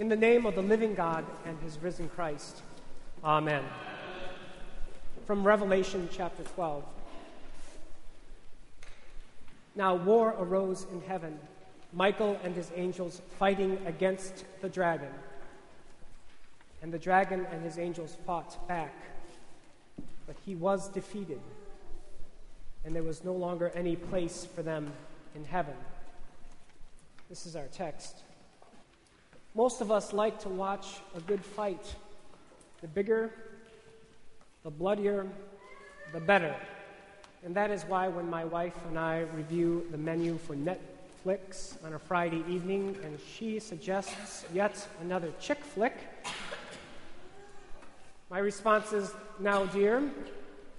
In the name of the living God and his risen Christ. Amen. From Revelation chapter 12. Now war arose in heaven, Michael and his angels fighting against the dragon. And the dragon and his angels fought back, but he was defeated, and there was no longer any place for them in heaven. This is our text. Most of us like to watch a good fight. The bigger, the bloodier, the better. And that is why when my wife and I review the menu for Netflix on a Friday evening and she suggests yet another chick flick, my response is, Now, dear,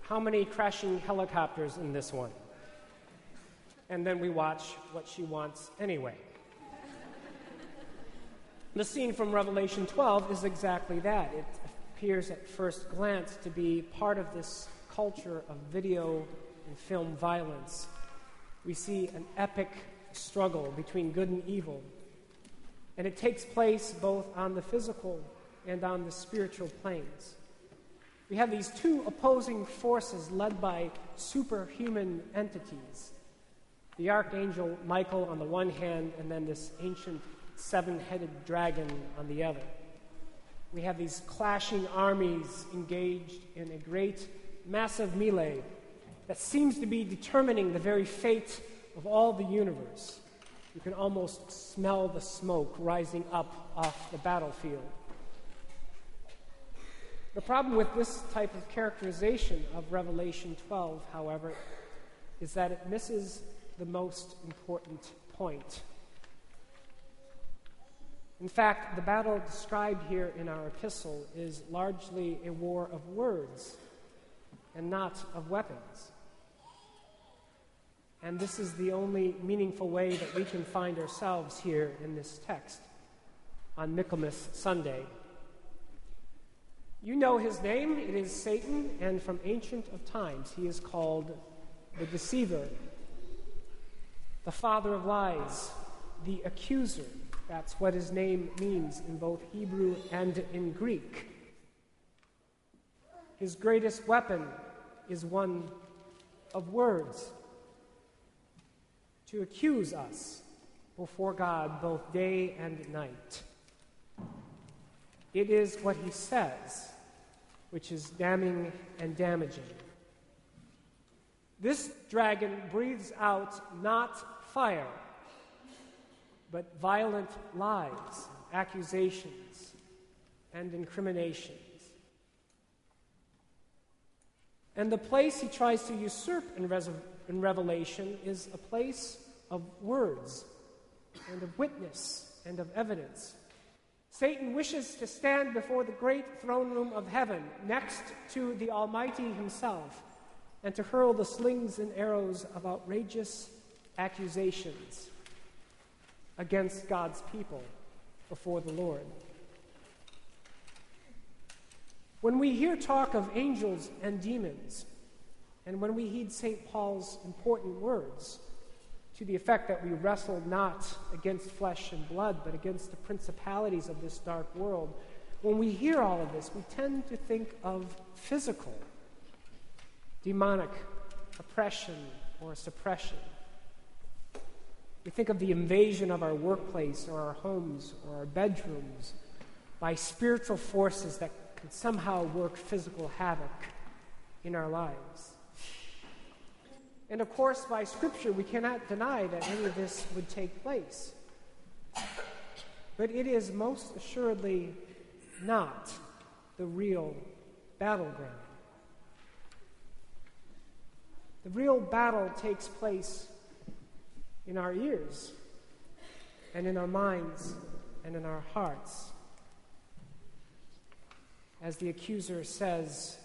how many crashing helicopters in this one? And then we watch what she wants anyway. The scene from Revelation 12 is exactly that. It appears at first glance to be part of this culture of video and film violence. We see an epic struggle between good and evil. And it takes place both on the physical and on the spiritual planes. We have these two opposing forces led by superhuman entities the archangel Michael on the one hand, and then this ancient seven headed dragon on the other. We have these clashing armies engaged in a great, massive melee that seems to be determining the very fate of all the universe. You can almost smell the smoke rising up off the battlefield. The problem with this type of characterization of Revelation 12, however, is that it misses the most important point. In fact, the battle described here in our epistle is largely a war of words and not of weapons. And this is the only meaningful way that we can find ourselves here in this text on Michaelmas Sunday. You know his name, it is Satan, and from ancient of times he is called the deceiver, the father of lies, the accuser that's what his name means in both Hebrew and in Greek. His greatest weapon is one of words to accuse us before God both day and night. It is what he says which is damning and damaging. This dragon breathes out not fire but violent lies, accusations, and incriminations. And the place he tries to usurp in, in Revelation is a place of words and of witness and of evidence. Satan wishes to stand before the great throne room of heaven next to the Almighty himself and to hurl the slings and arrows of outrageous accusations against God's people before the Lord. When we hear talk of angels and demons, and when we heed St. Paul's important words to the effect that we wrestle not against flesh and blood, but against the principalities of this dark world, when we hear all of this, we tend to think of physical, demonic oppression or suppression. We think of the invasion of our workplace or our homes or our bedrooms by spiritual forces that can somehow work physical havoc in our lives. And of course, by Scripture, we cannot deny that any of this would take place. But it is most assuredly not the real battleground. The real battle takes place in our ears and in our minds and in our hearts. As the accuser says,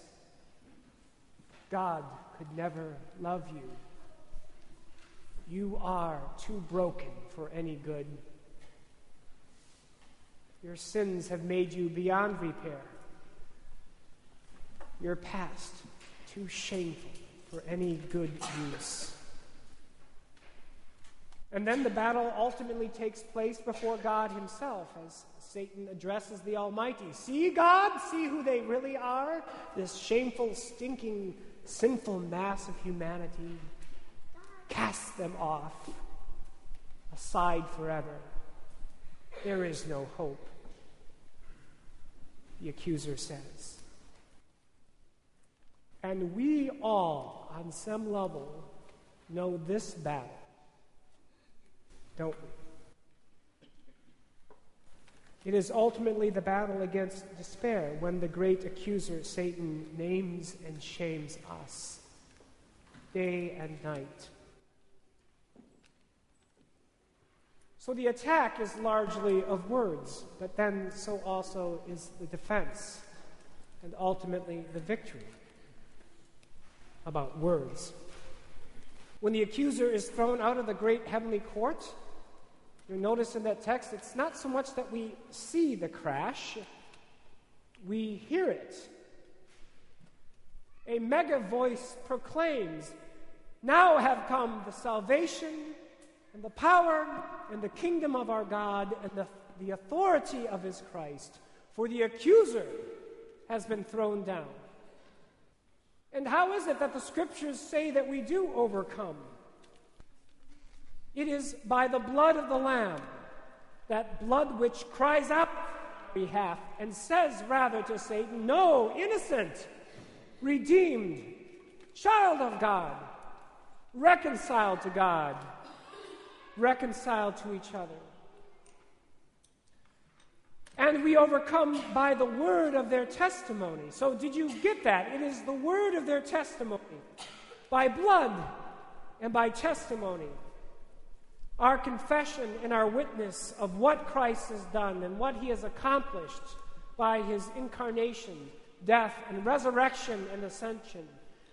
God could never love you. You are too broken for any good. Your sins have made you beyond repair. Your past too shameful for any good use. And then the battle ultimately takes place before God Himself as Satan addresses the Almighty. See God? See who they really are? This shameful, stinking, sinful mass of humanity. Cast them off, aside forever. There is no hope, the accuser says. And we all, on some level, know this battle don't we? It is ultimately the battle against despair when the great accuser, Satan, names and shames us day and night. So the attack is largely of words, but then so also is the defense and ultimately the victory about words. When the accuser is thrown out of the great heavenly court, You'll notice in that text, it's not so much that we see the crash, we hear it. A mega voice proclaims, Now have come the salvation and the power and the kingdom of our God and the, the authority of his Christ, for the accuser has been thrown down. And how is it that the scriptures say that we do overcome? It is by the blood of the Lamb, that blood which cries out on behalf and says rather to Satan, No, innocent, redeemed, child of God, reconciled to God, reconciled to each other. And we overcome by the word of their testimony. So, did you get that? It is the word of their testimony, by blood and by testimony. Our confession and our witness of what Christ has done and what he has accomplished by his incarnation, death, and resurrection and ascension.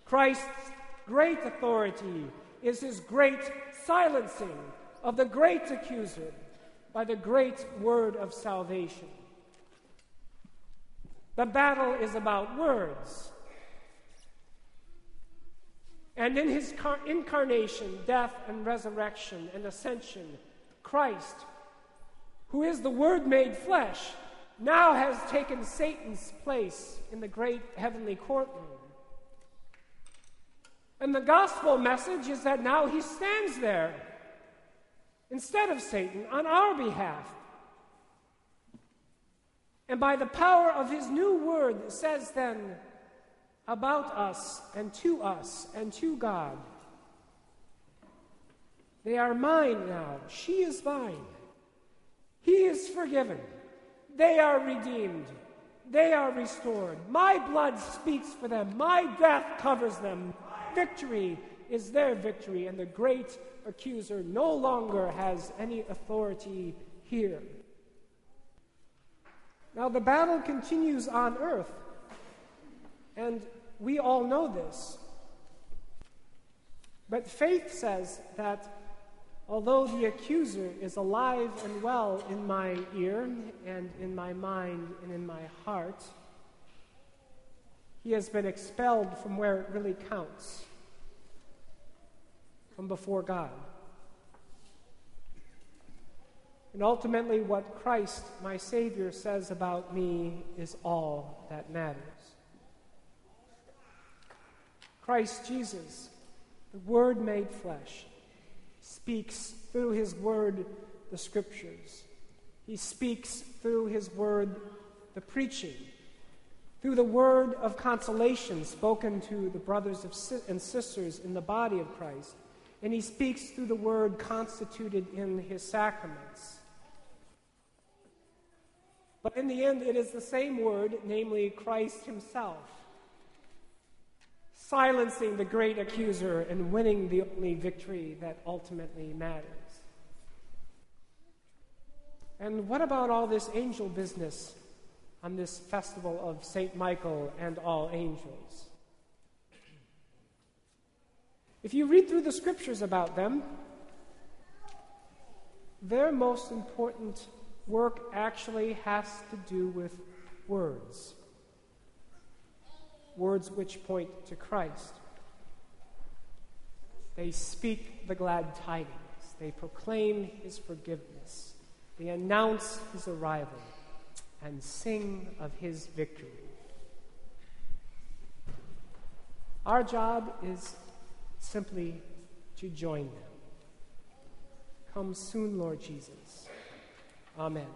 Christ's great authority is his great silencing of the great accuser by the great word of salvation. The battle is about words. And in his incarnation, death, and resurrection and ascension, Christ, who is the Word made flesh, now has taken Satan's place in the great heavenly courtroom. And the gospel message is that now he stands there instead of Satan on our behalf. And by the power of his new word says then, about us and to us and to God. They are mine now. She is mine. He is forgiven. They are redeemed. They are restored. My blood speaks for them. My death covers them. Victory is their victory, and the great accuser no longer has any authority here. Now, the battle continues on earth. And we all know this. But faith says that although the accuser is alive and well in my ear and in my mind and in my heart, he has been expelled from where it really counts from before God. And ultimately, what Christ, my Savior, says about me is all that matters. Christ Jesus, the Word made flesh, speaks through His Word the Scriptures. He speaks through His Word the preaching, through the word of consolation spoken to the brothers and sisters in the body of Christ. And He speaks through the word constituted in His sacraments. But in the end, it is the same word, namely Christ Himself silencing the great accuser and winning the only victory that ultimately matters. And what about all this angel business on this festival of St. Michael and all angels? If you read through the scriptures about them, their most important work actually has to do with words words which point to Christ. They speak the glad tidings. they proclaim his forgiveness, they announce his arrival, and sing of his victory. Our job is simply to join them. Come soon, Lord Jesus. Amen.